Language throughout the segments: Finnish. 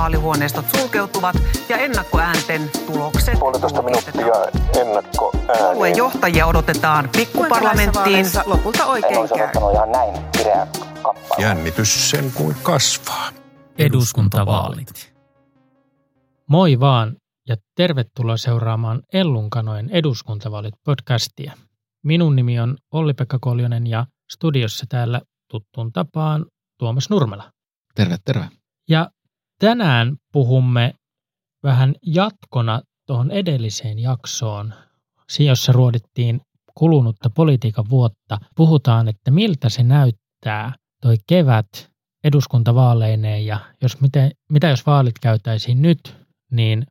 vaalihuoneistot sulkeutuvat ja ennakkoäänten tulokset Puolitoista minuuttia ennakko Puolueen johtajia odotetaan pikkuparlamenttiin. lopulta oikein käy. ihan näin kireä kappale. Jännitys sen kuin kasvaa. Eduskuntavaalit. Moi vaan ja tervetuloa seuraamaan Ellunkanojen eduskuntavaalit podcastia. Minun nimi on Olli-Pekka Koljonen ja studiossa täällä tuttuun tapaan Tuomas Nurmela. Terve, terve. Ja tänään puhumme vähän jatkona tuohon edelliseen jaksoon, jossa ruodittiin kulunutta politiikan vuotta. Puhutaan, että miltä se näyttää toi kevät eduskuntavaaleineen ja jos miten, mitä jos vaalit käytäisiin nyt, niin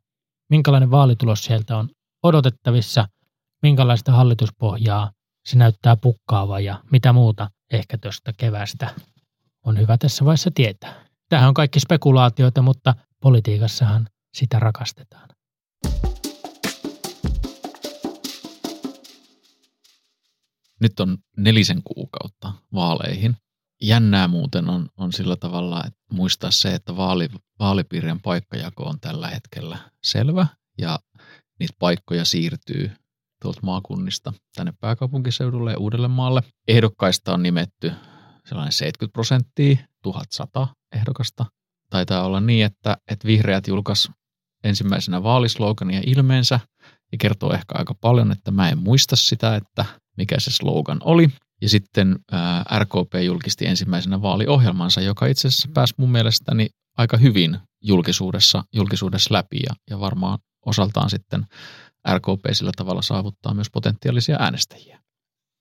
minkälainen vaalitulos sieltä on odotettavissa, minkälaista hallituspohjaa se näyttää pukkaava ja mitä muuta ehkä tuosta kevästä on hyvä tässä vaiheessa tietää. Tämähän on kaikki spekulaatioita, mutta politiikassahan sitä rakastetaan. Nyt on nelisen kuukautta vaaleihin. Jännää muuten on, on sillä tavalla, että muistaa se, että vaali, vaalipiirien paikkajako on tällä hetkellä selvä ja niitä paikkoja siirtyy tuolta maakunnista tänne pääkaupunkiseudulle ja Uudellemaalle. Ehdokkaista on nimetty sellainen 70 prosenttia, 1100 ehdokasta. Taitaa olla niin, että, että vihreät julkaisi ensimmäisenä vaalislogania ilmeensä ja kertoo ehkä aika paljon, että mä en muista sitä, että mikä se slogan oli. Ja sitten ää, RKP julkisti ensimmäisenä vaaliohjelmansa, joka itse asiassa pääsi mun mielestäni aika hyvin julkisuudessa, julkisuudessa läpi ja, ja varmaan osaltaan sitten RKP sillä tavalla saavuttaa myös potentiaalisia äänestäjiä.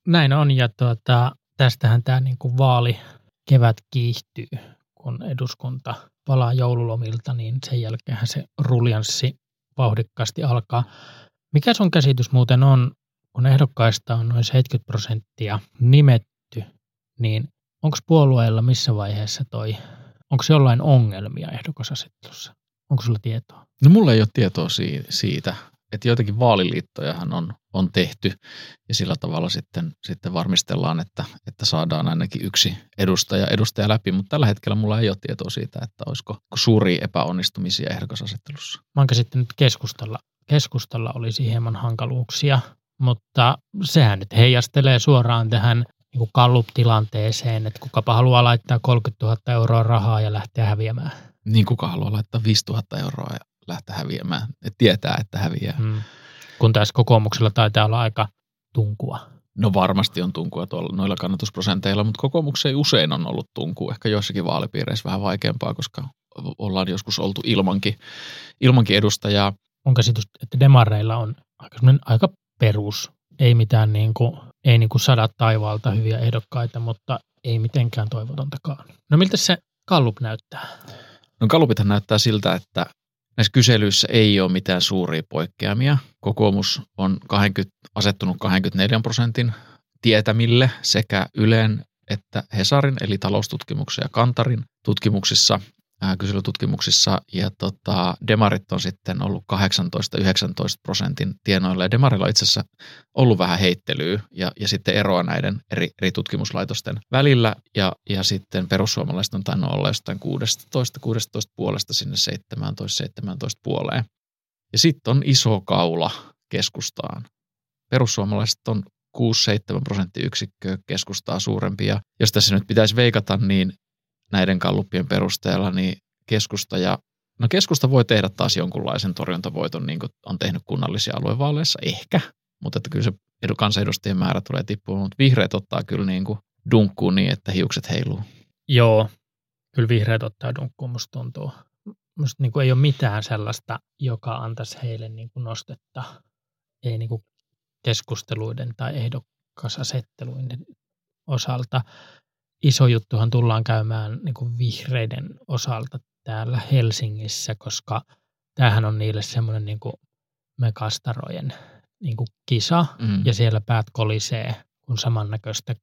Näin on ja tuota, tästähän tämä niinku vaali kevät kiihtyy, kun eduskunta palaa joululomilta, niin sen jälkeen se ruljanssi vauhdikkaasti alkaa. Mikä sun käsitys muuten on, kun ehdokkaista on noin 70 prosenttia nimetty, niin onko puolueella missä vaiheessa toi, onko jollain ongelmia ehdokasasettelussa? Onko sulla tietoa? No mulla ei ole tietoa si- siitä, että joitakin vaaliliittojahan on, on tehty ja sillä tavalla sitten, sitten varmistellaan, että, että saadaan ainakin yksi edustaja, edustaja läpi, mutta tällä hetkellä mulla ei ole tietoa siitä, että olisiko suuria epäonnistumisia ehdokasasettelussa. Mä oon käsittänyt että keskustalla, keskustalla olisi hieman hankaluuksia, mutta sehän nyt heijastelee suoraan tähän niin kuin Gallup-tilanteeseen, että kukapa haluaa laittaa 30 000 euroa rahaa ja lähteä häviämään. Niin kuka haluaa laittaa 5000 euroa ja lähteä häviämään, että tietää, että häviää. Hmm. Kun taas kokoomuksella taitaa olla aika tunkua. No varmasti on tunkua tuolla noilla kannatusprosenteilla, mutta kokoomukseen usein on ollut tunkua. Ehkä joissakin vaalipiireissä vähän vaikeampaa, koska ollaan joskus oltu ilmankin, ilmankin edustajaa. On käsitys, että demareilla on aika, aika perus, ei mitään niin kuin, ei niin kuin sadat taivaalta hyviä ehdokkaita, mutta ei mitenkään toivotontakaan. No miltä se Gallup näyttää? No Gallupithan näyttää siltä, että näissä kyselyissä ei ole mitään suuria poikkeamia. Kokoomus on 20, asettunut 24 prosentin tietämille sekä Ylen että Hesarin, eli taloustutkimuksen ja Kantarin tutkimuksissa, kyselytutkimuksissa, ja tota, Demarit on sitten ollut 18-19 prosentin tienoilla, ja Demarilla on itse asiassa ollut vähän heittelyä, ja, ja sitten eroa näiden eri, eri tutkimuslaitosten välillä, ja, ja sitten perussuomalaiset on tainnut olla jostain 16, 16 puolesta sinne 17, 17 puoleen. Ja sitten on iso kaula keskustaan. Perussuomalaiset on 6-7 prosenttiyksikköä keskustaa suurempi. Ja jos tässä nyt pitäisi veikata, niin näiden kalluppien perusteella, niin keskusta ja No keskusta voi tehdä taas jonkunlaisen torjuntavoiton, niin kuin on tehnyt kunnallisia aluevaaleissa, ehkä. Mutta että kyllä se edu, kansanedustajien määrä tulee tippumaan, mutta vihreät ottaa kyllä niin kuin dunkkuun niin, että hiukset heiluu. Joo, kyllä vihreät ottaa dunkkuun, musta tuntuu. Musta niin kuin ei ole mitään sellaista, joka antaisi heille niin kuin nostetta. Ei niin kuin keskusteluiden tai ehdokasasetteluiden osalta. Iso juttuhan tullaan käymään niin kuin vihreiden osalta täällä Helsingissä, koska tämähän on niille semmoinen niin kuin megastarojen niin kuin kisa, Mm. ja siellä päät kolisee, kun samannäköistä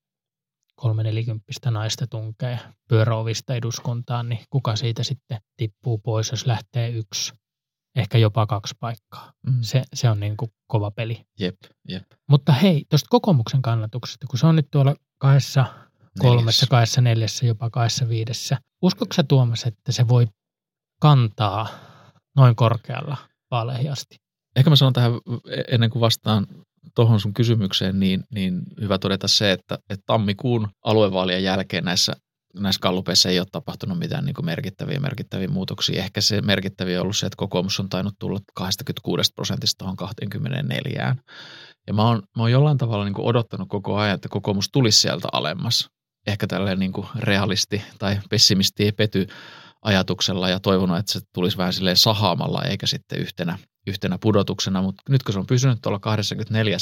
kolmenelikymppistä naista tunkee pyöräovista eduskuntaan, niin kuka siitä sitten tippuu pois, jos lähtee yksi, ehkä jopa kaksi paikkaa. Mm. Se, se on niin kuin kova peli. Jep, jep. Mutta hei, tuosta kokoomuksen kannatuksesta, kun se on nyt tuolla kahdessa kolmessa, Neljäs. kahdessa neljässä, jopa kahdessa viidessä. Uskotko sä Tuomas, että se voi kantaa noin korkealla vaaleihin asti? Ehkä mä sanon tähän ennen kuin vastaan tuohon sun kysymykseen, niin, niin hyvä todeta se, että, että tammikuun aluevaalien jälkeen näissä, näissä kallupeissa ei ole tapahtunut mitään niin kuin merkittäviä, merkittäviä muutoksia. Ehkä se merkittäviä on ollut se, että kokoomus on tainnut tulla 26 prosentista tuohon 24. Ja mä oon, mä oon jollain tavalla niin kuin odottanut koko ajan, että kokoomus tulisi sieltä alemmas. Ehkä tällainen niin kuin realisti tai pessimisti ei pety ajatuksella ja toivonut, että se tulisi vähän silleen sahaamalla eikä sitten yhtenä, yhtenä pudotuksena. Mutta nyt kun se on pysynyt tuolla 24,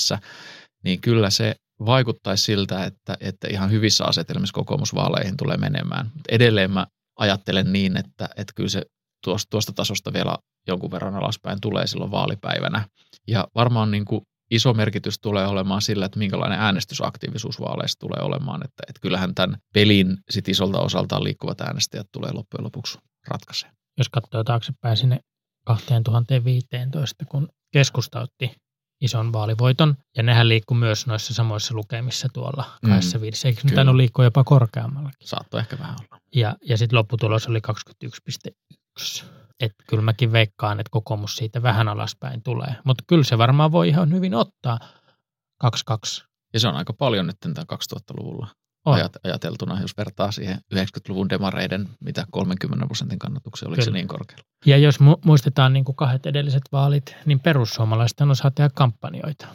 niin kyllä se vaikuttaisi siltä, että, että ihan hyvissä asetelmissa kokoomusvaaleihin tulee menemään. Mut edelleen mä ajattelen niin, että, että kyllä se tuosta, tuosta tasosta vielä jonkun verran alaspäin tulee silloin vaalipäivänä. Ja varmaan niin kuin iso merkitys tulee olemaan sillä, että minkälainen äänestysaktiivisuus vaaleissa tulee olemaan. Että, että kyllähän tämän pelin sit isolta osaltaan liikkuvat äänestäjät tulee loppujen lopuksi ratkaisee. Jos katsoo taaksepäin sinne 2015, kun keskusta otti ison vaalivoiton, ja nehän liikkuu myös noissa samoissa lukemissa tuolla mm. kahdessa viidessä. Eikö ne tainnut liikkua jopa korkeammallakin? Saattoi ehkä vähän olla. Ja, ja sitten lopputulos oli 21,1. Että kyllä mäkin veikkaan, että kokoomus siitä vähän alaspäin tulee. Mutta kyllä se varmaan voi ihan hyvin ottaa 2-2. Ja se on aika paljon nyt tämän 2000-luvulla on. ajateltuna, jos vertaa siihen 90-luvun demareiden, mitä 30 prosentin kannatuksia, oliko Kyllä. se niin korkealla? Ja jos mu- muistetaan niin kuin kahdet edelliset vaalit, niin perussuomalaiset osaa tehdä kampanjoita.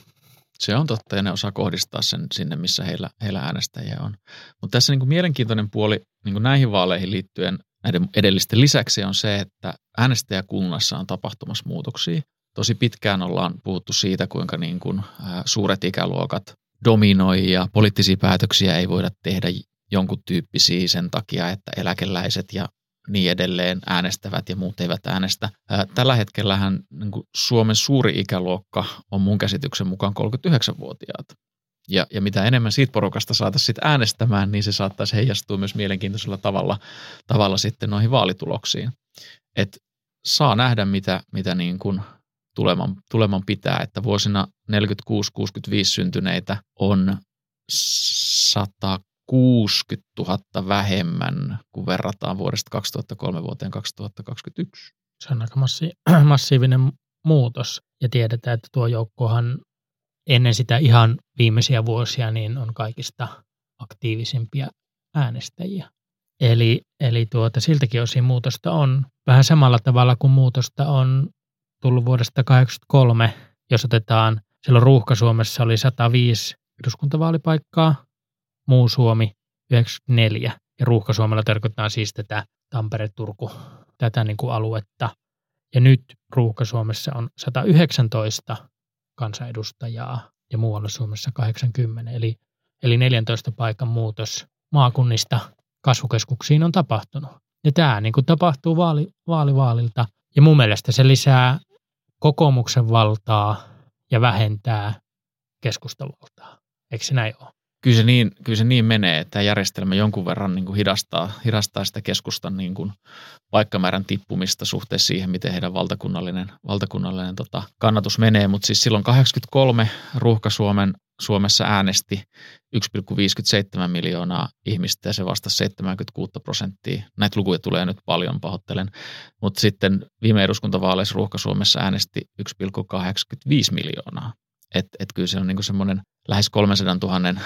Se on totta ja ne osaa kohdistaa sen sinne, missä heillä, heillä äänestäjiä on. Mutta tässä niin kuin mielenkiintoinen puoli niin kuin näihin vaaleihin liittyen näiden edellisten lisäksi on se, että äänestäjäkunnassa on tapahtumassa muutoksia. Tosi pitkään ollaan puhuttu siitä, kuinka niin kuin, suuret ikäluokat dominoi ja poliittisia päätöksiä ei voida tehdä jonkun tyyppisiä sen takia, että eläkeläiset ja niin edelleen äänestävät ja muut eivät äänestä. Tällä hetkellähän niin Suomen suuri ikäluokka on mun käsityksen mukaan 39-vuotiaat. Ja, ja mitä enemmän siitä porukasta saataisiin sit äänestämään, niin se saattaisi heijastua myös mielenkiintoisella tavalla, tavalla sitten noihin vaalituloksiin. Et saa nähdä, mitä, mitä niin kuin tuleman, tuleman pitää, että vuosina 46-65 syntyneitä on 160 000 vähemmän, kun verrataan vuodesta 2003 vuoteen 2021. Se on aika massi- massiivinen muutos ja tiedetään, että tuo joukkohan ennen sitä ihan viimeisiä vuosia niin on kaikista aktiivisimpia äänestäjiä. Eli, eli tuota, siltäkin osin muutosta on vähän samalla tavalla kuin muutosta on tullut vuodesta 1983, jos otetaan, silloin Ruuhka-Suomessa oli 105 eduskuntavaalipaikkaa, muu Suomi 94, ja Ruuhka-Suomella tarkoittaa siis tätä Tampere-Turku, tätä niin kuin aluetta. Ja nyt Ruuhka-Suomessa on 119 kansanedustajaa ja muualla Suomessa 80, eli, eli 14 paikan muutos maakunnista kasvukeskuksiin on tapahtunut. Ja tämä niin kuin tapahtuu vaali, vaalivaalilta, ja mun mielestä se lisää kokoomuksen valtaa ja vähentää keskustavaltaa. Eikö se näin ole? Kyllä se niin, kyllä se niin menee, että tämä järjestelmä jonkun verran niin kuin hidastaa, hidastaa sitä keskustan niin kuin paikkamäärän tippumista suhteessa siihen, miten heidän valtakunnallinen, valtakunnallinen tota, kannatus menee. Mutta siis silloin 83 Ruuhka-Suomen Suomessa äänesti 1,57 miljoonaa ihmistä ja se vastasi 76 prosenttia. Näitä lukuja tulee nyt paljon, pahoittelen. Mutta sitten viime eduskuntavaaleissa Ruuhka-Suomessa äänesti 1,85 miljoonaa. Että et kyllä se on niinku semmoinen lähes 300 000,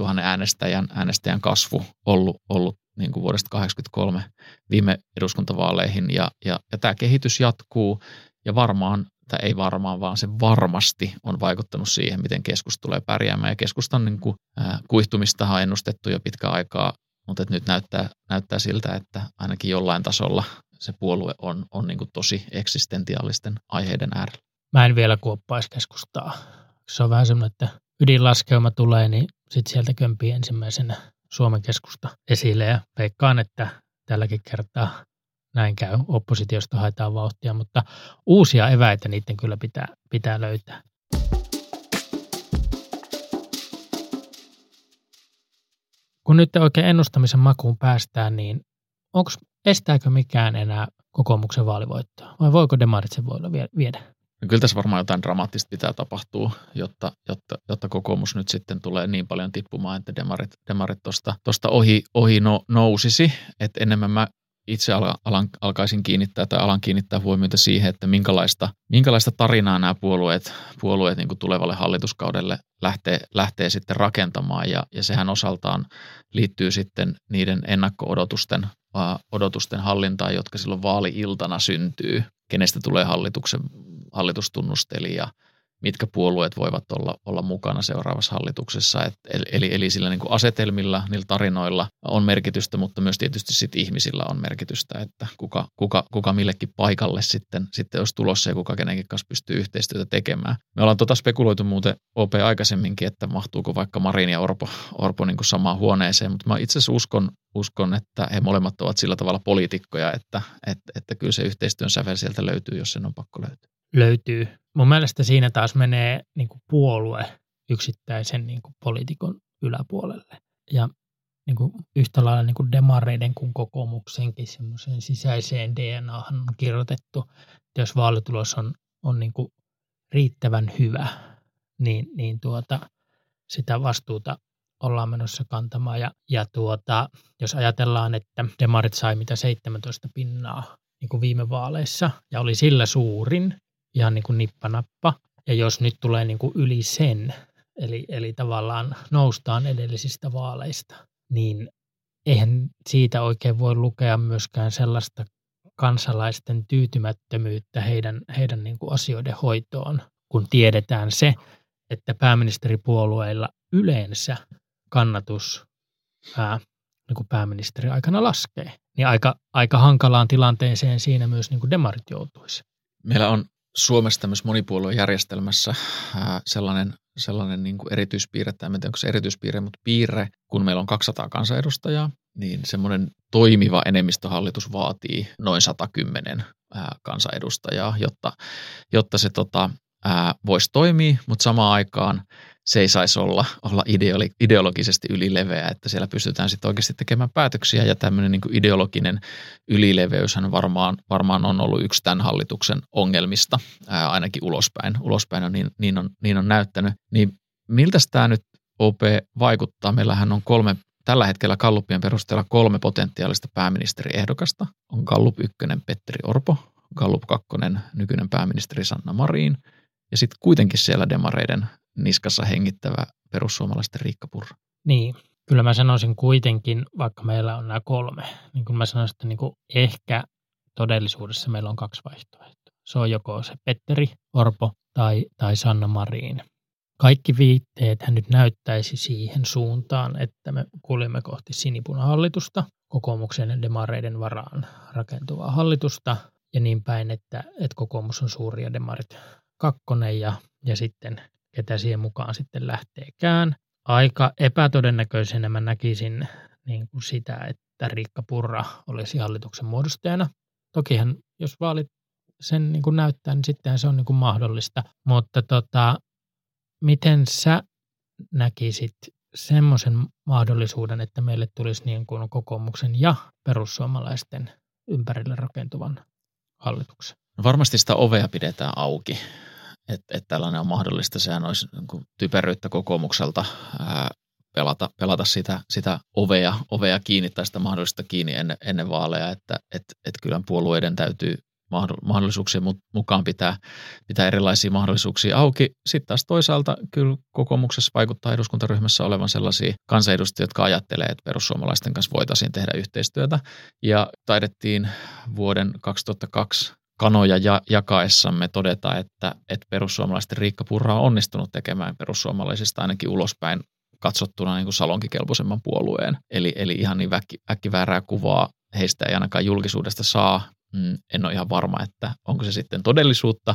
000 äänestäjän, äänestäjän kasvu ollut, ollut niin kuin vuodesta 1983 viime eduskuntavaaleihin. Ja, ja, ja tämä kehitys jatkuu ja varmaan tai ei varmaan, vaan se varmasti on vaikuttanut siihen, miten keskus tulee pärjäämään. Ja keskustan niin kuin, äh, kuihtumista on ennustettu jo pitkä aikaa, mutta nyt näyttää, näyttää siltä, että ainakin jollain tasolla se puolue on, on niin kuin tosi eksistentiaalisten aiheiden äärellä. Mä en vielä kuoppaisi keskustaa. Se on vähän semmoinen, että ydinlaskeuma tulee, niin sitten sieltä kömpii ensimmäisenä Suomen keskusta esille ja veikkaan, että tälläkin kertaa näin käy. Oppositiosta haetaan vauhtia, mutta uusia eväitä niiden kyllä pitää, pitää löytää. Kun nyt oikein ennustamisen makuun päästään, niin onko estääkö mikään enää kokoomuksen vaalivoittoa? Vai voiko demarit sen voilla viedä? No kyllä tässä varmaan jotain dramaattista pitää tapahtua, jotta, jotta, jotta kokoomus nyt sitten tulee niin paljon tippumaan, että demarit, demarit tuosta ohi, ohi no, nousisi. Et enemmän mä itse alan, alkaisin kiinnittää tai alan kiinnittää huomiota siihen, että minkälaista, minkälaista tarinaa nämä puolueet, puolueet niin tulevalle hallituskaudelle lähtee, lähtee sitten rakentamaan ja, ja sehän osaltaan liittyy sitten niiden ennakko-odotusten odotusten hallintaan, jotka silloin vaali-iltana syntyy, kenestä tulee hallituksen, hallitustunnustelija – mitkä puolueet voivat olla, olla mukana seuraavassa hallituksessa. Et, eli, eli sillä niin kuin asetelmilla, niillä tarinoilla on merkitystä, mutta myös tietysti sit ihmisillä on merkitystä, että kuka, kuka, kuka millekin paikalle sitten, sitten olisi tulossa ja kuka kenenkin kanssa pystyy yhteistyötä tekemään. Me ollaan tota spekuloitu muuten OP aikaisemminkin, että mahtuuko vaikka Marin ja Orpo, Orpo niin kuin samaan huoneeseen, mutta mä itse asiassa uskon, uskon, että he molemmat ovat sillä tavalla poliitikkoja, että, että, että kyllä se yhteistyön sävel sieltä löytyy, jos sen on pakko löytyä. Löytyy mun mielestä siinä taas menee niin kuin puolue yksittäisen niin kuin poliitikon yläpuolelle. Ja niin kuin yhtä lailla niin kuin demareiden kuin kokoomuksenkin semmoiseen sisäiseen DNAhan on kirjoitettu, että jos vaalitulos on, on niin kuin riittävän hyvä, niin, niin tuota, sitä vastuuta ollaan menossa kantamaan. Ja, ja tuota, jos ajatellaan, että demarit sai mitä 17 pinnaa niin kuin viime vaaleissa ja oli sillä suurin, ihan niin kuin nippanappa. Ja jos nyt tulee niin kuin yli sen, eli, eli tavallaan noustaan edellisistä vaaleista, niin eihän siitä oikein voi lukea myöskään sellaista kansalaisten tyytymättömyyttä heidän, heidän niin kuin asioiden hoitoon, kun tiedetään se, että pääministeripuolueilla yleensä kannatus ää, niin kuin pääministeri aikana laskee. Niin aika, aika hankalaan tilanteeseen siinä myös niin kuin demarit joutuisi. Meillä on Suomessa tämmöisessä monipuoluejärjestelmässä sellainen, sellainen niin kuin erityispiirre, tai en tiedä onko se erityispiirre, mutta piirre, kun meillä on 200 kansanedustajaa, niin semmoinen toimiva enemmistöhallitus vaatii noin 110 kansanedustajaa, jotta, jotta se tota, voisi toimia, mutta samaan aikaan se ei saisi olla, olla ideolo- ideologisesti ylileveä, että siellä pystytään sitten oikeasti tekemään päätöksiä ja tämmöinen niin ideologinen ylileveyshän varmaan, varmaan on ollut yksi tämän hallituksen ongelmista, ää, ainakin ulospäin. Ulospäin on niin, niin, on, niin on näyttänyt. Niin miltä tämä nyt OP vaikuttaa? Meillähän on kolme tällä hetkellä Kallupien perusteella kolme potentiaalista pääministeriehdokasta. On Kallup ykkönen Petteri Orpo, Kallup kakkonen nykyinen pääministeri Sanna Marin ja sitten kuitenkin siellä demareiden niskassa hengittävä perussuomalaisten Riikka Purra. Niin, kyllä mä sanoisin kuitenkin, vaikka meillä on nämä kolme, niin kuin mä sanoisin, että niin kuin ehkä todellisuudessa meillä on kaksi vaihtoehtoa. Se on joko se Petteri Orpo tai, tai Sanna Marin. Kaikki viitteet hän nyt näyttäisi siihen suuntaan, että me kuljemme kohti sinipunahallitusta, kokoomuksen demareiden varaan rakentuvaa hallitusta ja niin päin, että, että kokoomus on suuri ja demarit kakkonen ja, ja sitten ketä siihen mukaan sitten lähteekään. Aika epätodennäköisenä mä näkisin niin kuin sitä, että Riikka Purra olisi hallituksen muodostajana. Tokihan jos vaalit sen niin kuin näyttää, niin sitten se on niin kuin mahdollista. Mutta tota, miten sä näkisit semmoisen mahdollisuuden, että meille tulisi niin kuin kokoomuksen ja perussuomalaisten ympärille rakentuvan hallituksen? No varmasti sitä ovea pidetään auki että, että tällainen on mahdollista. Sehän olisi niin typeryyttä kokoomukselta ää, pelata, pelata sitä, sitä ovea, ovea kiinni tai sitä mahdollista kiinni ennen, ennen vaaleja, että et, et kyllä puolueiden täytyy mahdollisuuksien mukaan pitää, pitää erilaisia mahdollisuuksia auki. Sitten taas toisaalta kyllä kokoomuksessa vaikuttaa eduskuntaryhmässä olevan sellaisia kansanedustajia, jotka ajattelee, että perussuomalaisten kanssa voitaisiin tehdä yhteistyötä. Ja taidettiin vuoden 2002 kanoja ja, jakaessamme todeta, että, että perussuomalaisten Riikka Purra on onnistunut tekemään perussuomalaisista ainakin ulospäin katsottuna niin kuin salonkikelpoisemman puolueen. Eli, eli ihan niin väkki, äkkiväärää kuvaa heistä ei ainakaan julkisuudesta saa. Mm, en ole ihan varma, että onko se sitten todellisuutta,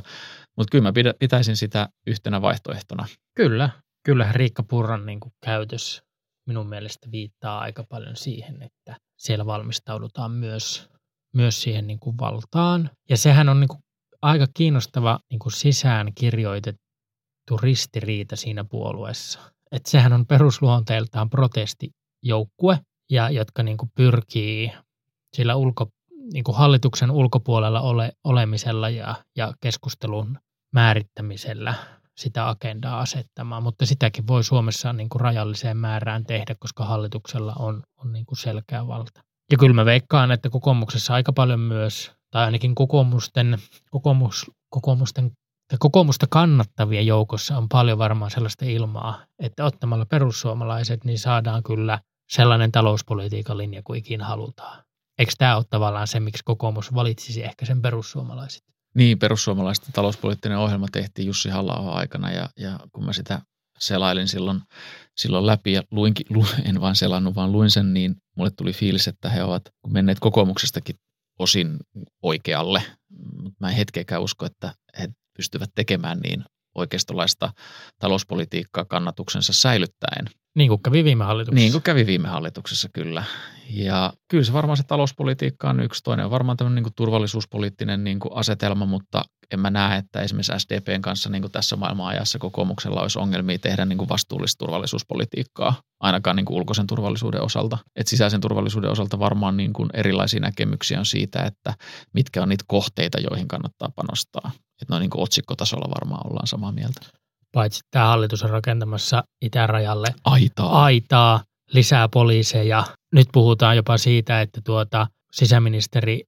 mutta kyllä mä pitäisin sitä yhtenä vaihtoehtona. Kyllä, kyllähän Riikka Purran niin kuin käytös minun mielestä viittaa aika paljon siihen, että siellä valmistaudutaan myös myös siihen niin kuin valtaan. Ja sehän on niin kuin aika kiinnostava niin kuin sisään kirjoitettu ristiriita siinä puolueessa. Että sehän on perusluonteeltaan protestijoukkue, ja jotka niin kuin pyrkii sillä ulko, niin kuin hallituksen ulkopuolella ole, olemisella ja, ja keskustelun määrittämisellä sitä agendaa asettamaan, mutta sitäkin voi Suomessa niin kuin rajalliseen määrään tehdä, koska hallituksella on, on niin kuin selkeä valta. Ja kyllä mä veikkaan, että kokoomuksessa aika paljon myös, tai ainakin kokoomusten, kokoomus, kokoomusten tai kokoomusta kannattavien joukossa on paljon varmaan sellaista ilmaa, että ottamalla perussuomalaiset, niin saadaan kyllä sellainen talouspolitiikan linja kuin ikinä halutaan. Eikö tämä ole tavallaan se, miksi kokoomus valitsisi ehkä sen perussuomalaiset? Niin, perussuomalaisten talouspoliittinen ohjelma tehtiin Jussi halla aikana ja, ja kun mä sitä selailin silloin, silloin läpi ja luinkin, lu, en vain selannut, vaan luin sen, niin mulle tuli fiilis, että he ovat menneet kokoomuksestakin osin oikealle. Mutta mä en hetkeäkään usko, että he pystyvät tekemään niin oikeistolaista talouspolitiikkaa kannatuksensa säilyttäen. Niin kuin kävi viime hallituksessa. Niin kuin kävi viime hallituksessa, kyllä. Ja kyllä se varmaan se talouspolitiikka on yksi. Toinen on varmaan tämmöinen niin kuin turvallisuuspoliittinen niin kuin asetelma, mutta en mä näe, että esimerkiksi SDPn kanssa niin kuin tässä maailmanajassa kokoomuksella olisi ongelmia tehdä niin kuin vastuullista turvallisuuspolitiikkaa, ainakaan niin kuin ulkoisen turvallisuuden osalta. Et sisäisen turvallisuuden osalta varmaan niin kuin erilaisia näkemyksiä on siitä, että mitkä on niitä kohteita, joihin kannattaa panostaa. Että noin niin kuin otsikkotasolla varmaan ollaan samaa mieltä. Paitsi tämä hallitus on rakentamassa itärajalle Aitaa. aitaa, lisää poliiseja. Nyt puhutaan jopa siitä, että tuota, sisäministeri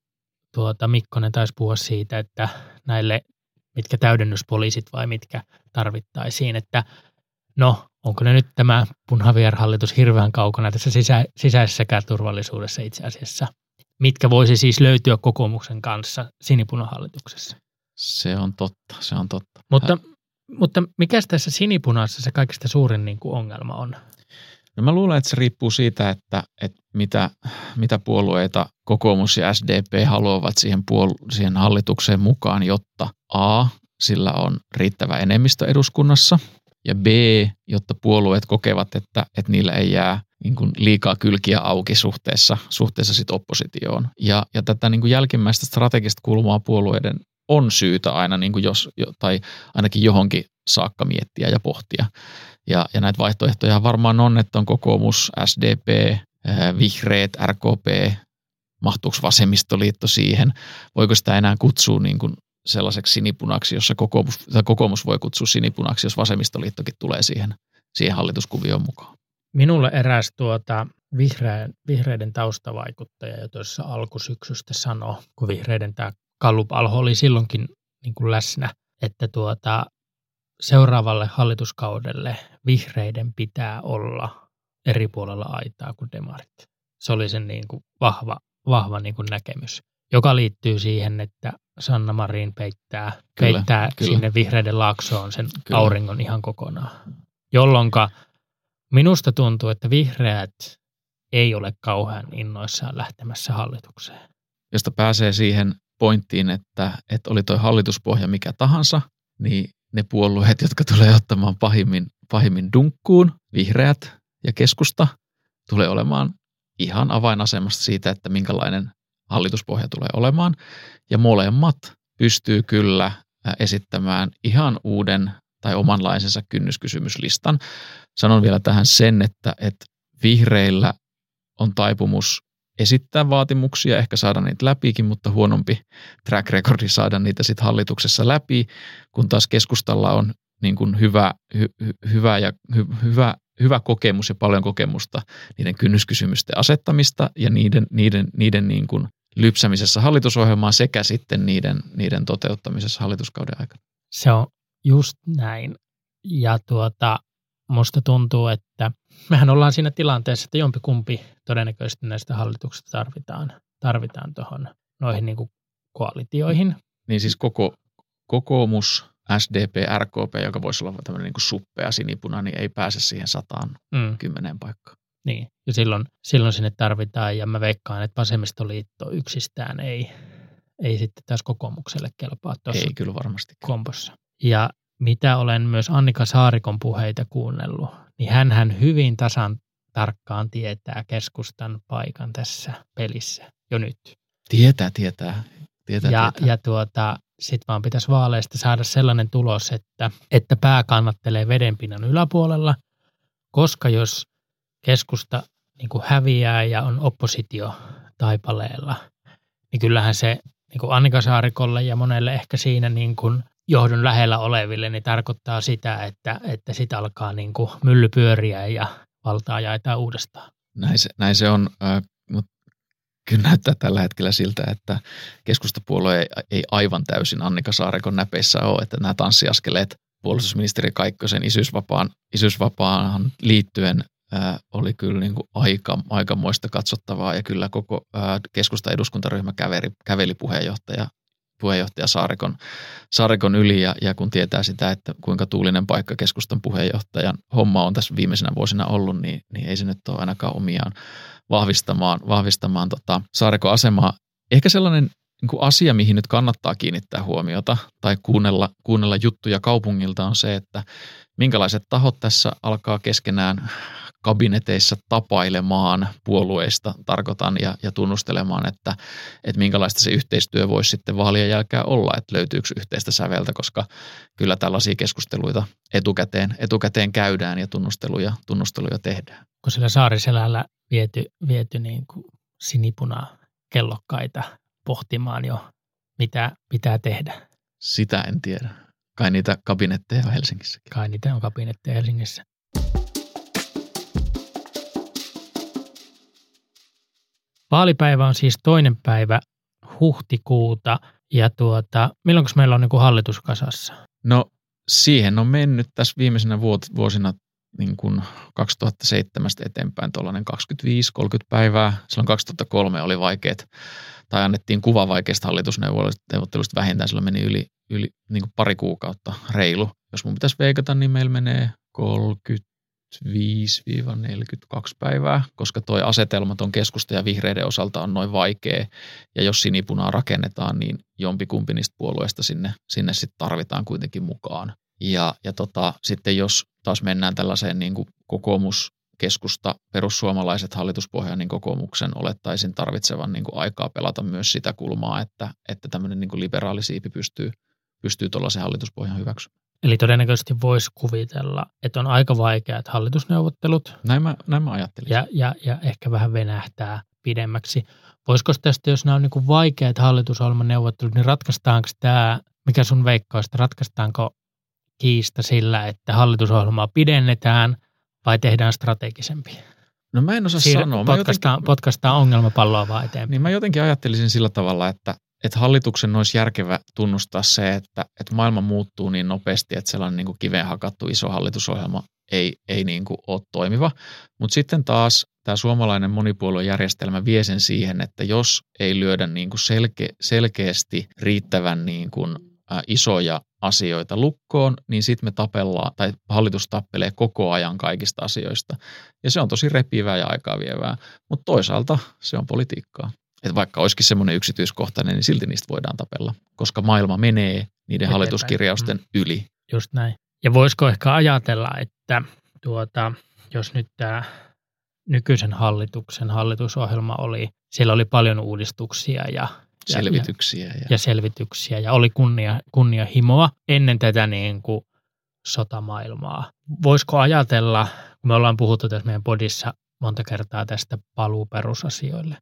tuota, Mikkonen taisi puhua siitä, että näille, mitkä täydennyspoliisit vai mitkä tarvittaisiin, että no, onko ne nyt tämä punhavier-hallitus hirveän kaukana tässä sisä, sisäisessäkään turvallisuudessa itse asiassa? Mitkä voisi siis löytyä kokoomuksen kanssa sinipunahallituksessa? Se on totta, se on totta. Mutta, mutta mikä tässä sinipunassa se kaikista suurin niin kuin ongelma on? No mä luulen, että se riippuu siitä, että, että mitä, mitä puolueita kokoomus ja SDP haluavat siihen, puol- siihen hallitukseen mukaan, jotta A, sillä on riittävä enemmistö eduskunnassa, ja B, jotta puolueet kokevat, että, että niillä ei jää niin kuin liikaa kylkiä auki suhteessa, suhteessa sit oppositioon. Ja, ja tätä niin kuin jälkimmäistä strategista kulmaa puolueiden on syytä aina, niin kuin jos, tai ainakin johonkin saakka miettiä ja pohtia. Ja, ja näitä vaihtoehtoja varmaan on, että on kokoomus, SDP, eh, vihreät, RKP, mahtuuko vasemmistoliitto siihen, voiko sitä enää kutsua niin kuin sellaiseksi sinipunaksi, jossa kokoomus, tai kokoomus voi kutsua sinipunaksi, jos vasemmistoliittokin tulee siihen, siihen hallituskuvioon mukaan. Minulle eräs tuota vihreän, vihreiden taustavaikuttaja jo tuossa alkusyksystä sanoi, kun vihreiden tämä Kallup Alho oli silloinkin niin kuin läsnä, että tuota, seuraavalle hallituskaudelle vihreiden pitää olla eri puolella aitaa kuin demarit. Se oli sen niin kuin vahva, vahva niin kuin näkemys, joka liittyy siihen, että Sanna Marin peittää, Kyllä, peittää kyllä. sinne vihreiden laaksoon sen Kyllä. auringon ihan kokonaan. Jolloinka minusta tuntuu, että vihreät ei ole kauhean innoissaan lähtemässä hallitukseen. Josta pääsee siihen pointtiin, että, että oli toi hallituspohja mikä tahansa, niin ne puolueet, jotka tulee ottamaan pahimmin, pahimmin dunkkuun, vihreät ja keskusta, tulee olemaan ihan avainasemasta siitä, että minkälainen hallituspohja tulee olemaan. Ja molemmat pystyy kyllä esittämään ihan uuden tai omanlaisensa kynnyskysymyslistan. Sanon vielä tähän sen, että, että vihreillä on taipumus esittää vaatimuksia, ehkä saada niitä läpikin, mutta huonompi track recordi saada niitä sitten hallituksessa läpi, kun taas keskustalla on niin kuin hyvä, hy, hy, hyvä, ja, hy, hyvä, hyvä kokemus ja paljon kokemusta niiden kynnyskysymysten asettamista ja niiden, niiden, niiden niin kuin lypsämisessä hallitusohjelmaan sekä sitten niiden, niiden toteuttamisessa hallituskauden aikana. Se on just näin. Ja tuota, musta tuntuu, että mehän ollaan siinä tilanteessa, että jompikumpi todennäköisesti näistä hallituksista tarvitaan, tarvitaan tuohon noihin niin kuin koalitioihin. Niin siis koko, kokoomus, SDP, RKP, joka voisi olla tämmöinen niin kuin suppea sinipuna, niin ei pääse siihen sataan Mm, kymmeneen paikkaan. niin. Ja silloin, silloin sinne tarvitaan, ja mä veikkaan, että vasemmistoliitto yksistään ei, ei sitten taas kokoomukselle kelpaa tuossa Ei kyllä varmasti. kompossa. Ja mitä olen myös Annika Saarikon puheita kuunnellut, niin hän hyvin tasan tarkkaan tietää keskustan paikan tässä pelissä jo nyt. Tietää, tietää. tietää, ja, tietää. ja tuota, sitten vaan pitäisi vaaleista saada sellainen tulos, että, että pää kannattelee vedenpinnan yläpuolella, koska jos keskusta niin kuin häviää ja on oppositio taipaleella, niin kyllähän se niin kuin Annika Saarikolle ja monelle ehkä siinä niin kuin johdon lähellä oleville, niin tarkoittaa sitä, että, että sit alkaa niin kuin mylly pyöriä ja valtaa jaetaan uudestaan. Näin se, näin se on, äh, mutta kyllä näyttää tällä hetkellä siltä, että keskustapuolue ei, ei aivan täysin Annika Saarikon näpeissä ole, että nämä tanssiaskeleet puolustusministeri Kaikkosen isyysvapaan, isyysvapaan liittyen ää, oli kyllä niin kuin aika, aikamoista katsottavaa ja kyllä koko ää, keskusta eduskuntaryhmä käveli, käveli puheenjohtaja, puheenjohtaja Saarikon, Saarikon yli ja, ja kun tietää sitä, että kuinka tuulinen paikka keskustan puheenjohtajan homma on tässä viimeisenä vuosina ollut, niin, niin ei se nyt ole ainakaan omiaan vahvistamaan, vahvistamaan tota Saarikon asemaa. Ehkä sellainen niin asia, mihin nyt kannattaa kiinnittää huomiota tai kuunnella, kuunnella juttuja kaupungilta on se, että minkälaiset tahot tässä alkaa keskenään kabineteissa tapailemaan puolueista, tarkoitan, ja, ja tunnustelemaan, että, että minkälaista se yhteistyö voisi sitten vaalien jälkeen olla, että löytyykö yhteistä säveltä, koska kyllä tällaisia keskusteluita etukäteen, etukäteen käydään ja tunnusteluja, tunnusteluja tehdään. Kun sillä saariselällä viety, viety niin kuin sinipunaa kellokkaita pohtimaan jo, mitä pitää tehdä. Sitä en tiedä. Kai niitä kabinetteja on Helsingissä. Kai niitä on kabinetteja Helsingissä. Vaalipäivä on siis toinen päivä huhtikuuta ja tuota, milloin meillä on niin kuin hallitus kasassa? No siihen on mennyt tässä viimeisenä vuosina niin kuin 2007 eteenpäin tuollainen 25-30 päivää. Silloin 2003 oli vaikeat, tai annettiin kuva vaikeista hallitusneuvotteluista vähintään, silloin meni yli, yli niin kuin pari kuukautta reilu. Jos mun pitäisi veikata, niin meillä menee 30 25-42 päivää, koska toi asetelma on keskusta ja vihreiden osalta on noin vaikea. Ja jos sinipunaa rakennetaan, niin jompikumpi niistä puolueista sinne, sinne sitten tarvitaan kuitenkin mukaan. Ja, ja tota, sitten jos taas mennään tällaiseen niin kuin kokoomus, keskusta, perussuomalaiset hallituspohja, niin kokoomuksen olettaisin tarvitsevan niin kuin aikaa pelata myös sitä kulmaa, että, että tämmöinen niin kuin liberaali siipi pystyy, pystyy tuollaisen hallituspohjan hyväksymään. Eli todennäköisesti voisi kuvitella, että on aika vaikeat hallitusneuvottelut. Näin mä, näin mä ajattelin. Ja, ja, ja ehkä vähän venähtää pidemmäksi. Voisiko tästä, jos nämä on niin vaikeat hallitusohjelman neuvottelut, niin ratkaistaanko tämä, mikä sun veikkausta, ratkaistaanko kiista sillä, että hallitusohjelmaa pidennetään vai tehdään strategisempi? No mä en osaa Siir- sanoa. Potkastaan, jotenkin, potkastaan ongelmapalloa vaan eteenpäin. Niin mä jotenkin ajattelisin sillä tavalla, että, että hallituksen olisi järkevä tunnustaa se, että, että maailma muuttuu niin nopeasti, että sellainen niin kuin kiveen hakattu iso hallitusohjelma ei, ei niin kuin ole toimiva. Mutta sitten taas tämä suomalainen monipuoluejärjestelmä vie sen siihen, että jos ei lyödä niin kuin selke, selkeästi riittävän niin kuin, ä, isoja asioita lukkoon, niin sitten me tapellaan, tai hallitus tappelee koko ajan kaikista asioista. Ja se on tosi repivää ja aikaa vievää, mutta toisaalta se on politiikkaa. Että vaikka olisikin semmoinen yksityiskohtainen, niin silti niistä voidaan tapella, koska maailma menee niiden Eteenpäin. hallituskirjausten mm. yli. Just näin. Ja voisiko ehkä ajatella, että tuota, jos nyt tämä nykyisen hallituksen hallitusohjelma oli, siellä oli paljon uudistuksia ja selvityksiä. Ja, ja, ja selvityksiä ja oli kunnia, kunnianhimoa ennen tätä niin kuin sotamaailmaa. Voisiko ajatella, kun me ollaan puhuttu tässä meidän podissa monta kertaa tästä paluu perusasioille,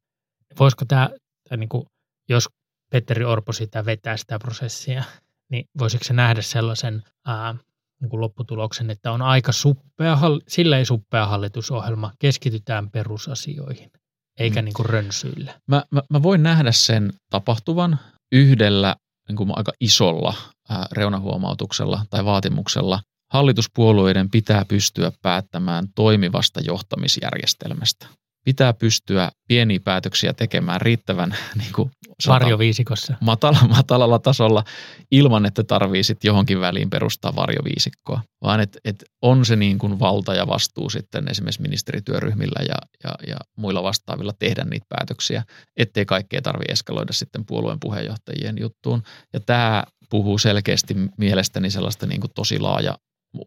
voisiko tämä, niin kuin, jos Petteri Orpo sitä vetää sitä prosessia, niin voisiko se nähdä sellaisen ää, niin kuin lopputuloksen, että on aika suppea, sillä ei suppea hallitusohjelma, keskitytään perusasioihin, eikä mm. niin kuin rönsyille. Mä, mä, mä voin nähdä sen tapahtuvan yhdellä niin kuin aika isolla ää, reunahuomautuksella tai vaatimuksella. Hallituspuolueiden pitää pystyä päättämään toimivasta johtamisjärjestelmästä pitää pystyä pieniä päätöksiä tekemään riittävän niin kuin, varjoviisikossa. Matala, matalalla tasolla ilman, että tarvii sitten johonkin väliin perustaa varjoviisikkoa, vaan että et on se niin kuin valta ja vastuu sitten esimerkiksi ministerityöryhmillä ja, ja, ja muilla vastaavilla tehdä niitä päätöksiä, ettei kaikkea tarvitse eskaloida sitten puolueen puheenjohtajien juttuun. Ja tämä puhuu selkeästi mielestäni sellaista niin kuin tosi laaja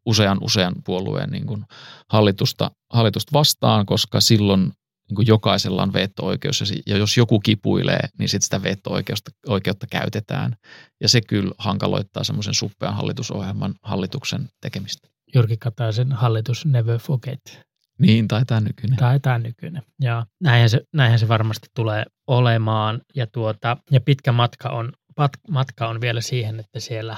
usean usean puolueen niin kuin hallitusta, hallitusta vastaan, koska silloin niin kuin jokaisella on veto-oikeus ja jos joku kipuilee, niin sitten sitä veto-oikeutta käytetään. Ja se kyllä hankaloittaa semmoisen suppean hallitusohjelman hallituksen tekemistä. Jyrki Kataisen hallitus never forget. Niin, tai tämä nykyinen. Tai tämä nykyinen, ja näinhän se, näinhän se varmasti tulee olemaan. Ja, tuota, ja pitkä matka on, pat, matka on vielä siihen, että siellä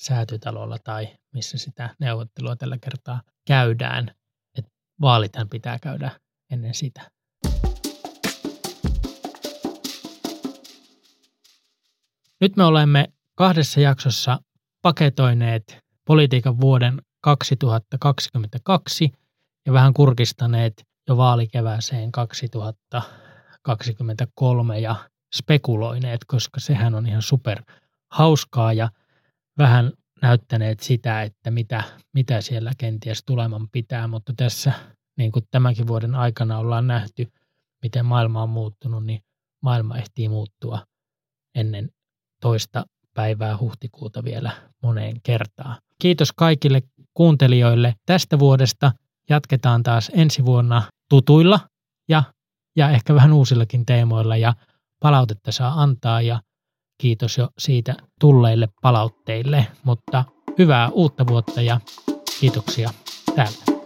säätytalolla tai missä sitä neuvottelua tällä kertaa käydään. Että vaalithan pitää käydä ennen sitä. Nyt me olemme kahdessa jaksossa paketoineet politiikan vuoden 2022 ja vähän kurkistaneet jo vaalikevääseen 2023 ja spekuloineet, koska sehän on ihan super hauskaa ja vähän näyttäneet sitä, että mitä, mitä siellä kenties tuleman pitää, mutta tässä niin kuin tämänkin vuoden aikana ollaan nähty, miten maailma on muuttunut, niin maailma ehtii muuttua ennen toista päivää huhtikuuta vielä moneen kertaan. Kiitos kaikille kuuntelijoille tästä vuodesta. Jatketaan taas ensi vuonna tutuilla ja, ja ehkä vähän uusillakin teemoilla ja palautetta saa antaa ja kiitos jo siitä tulleille palautteille, mutta hyvää uutta vuotta ja kiitoksia täältä.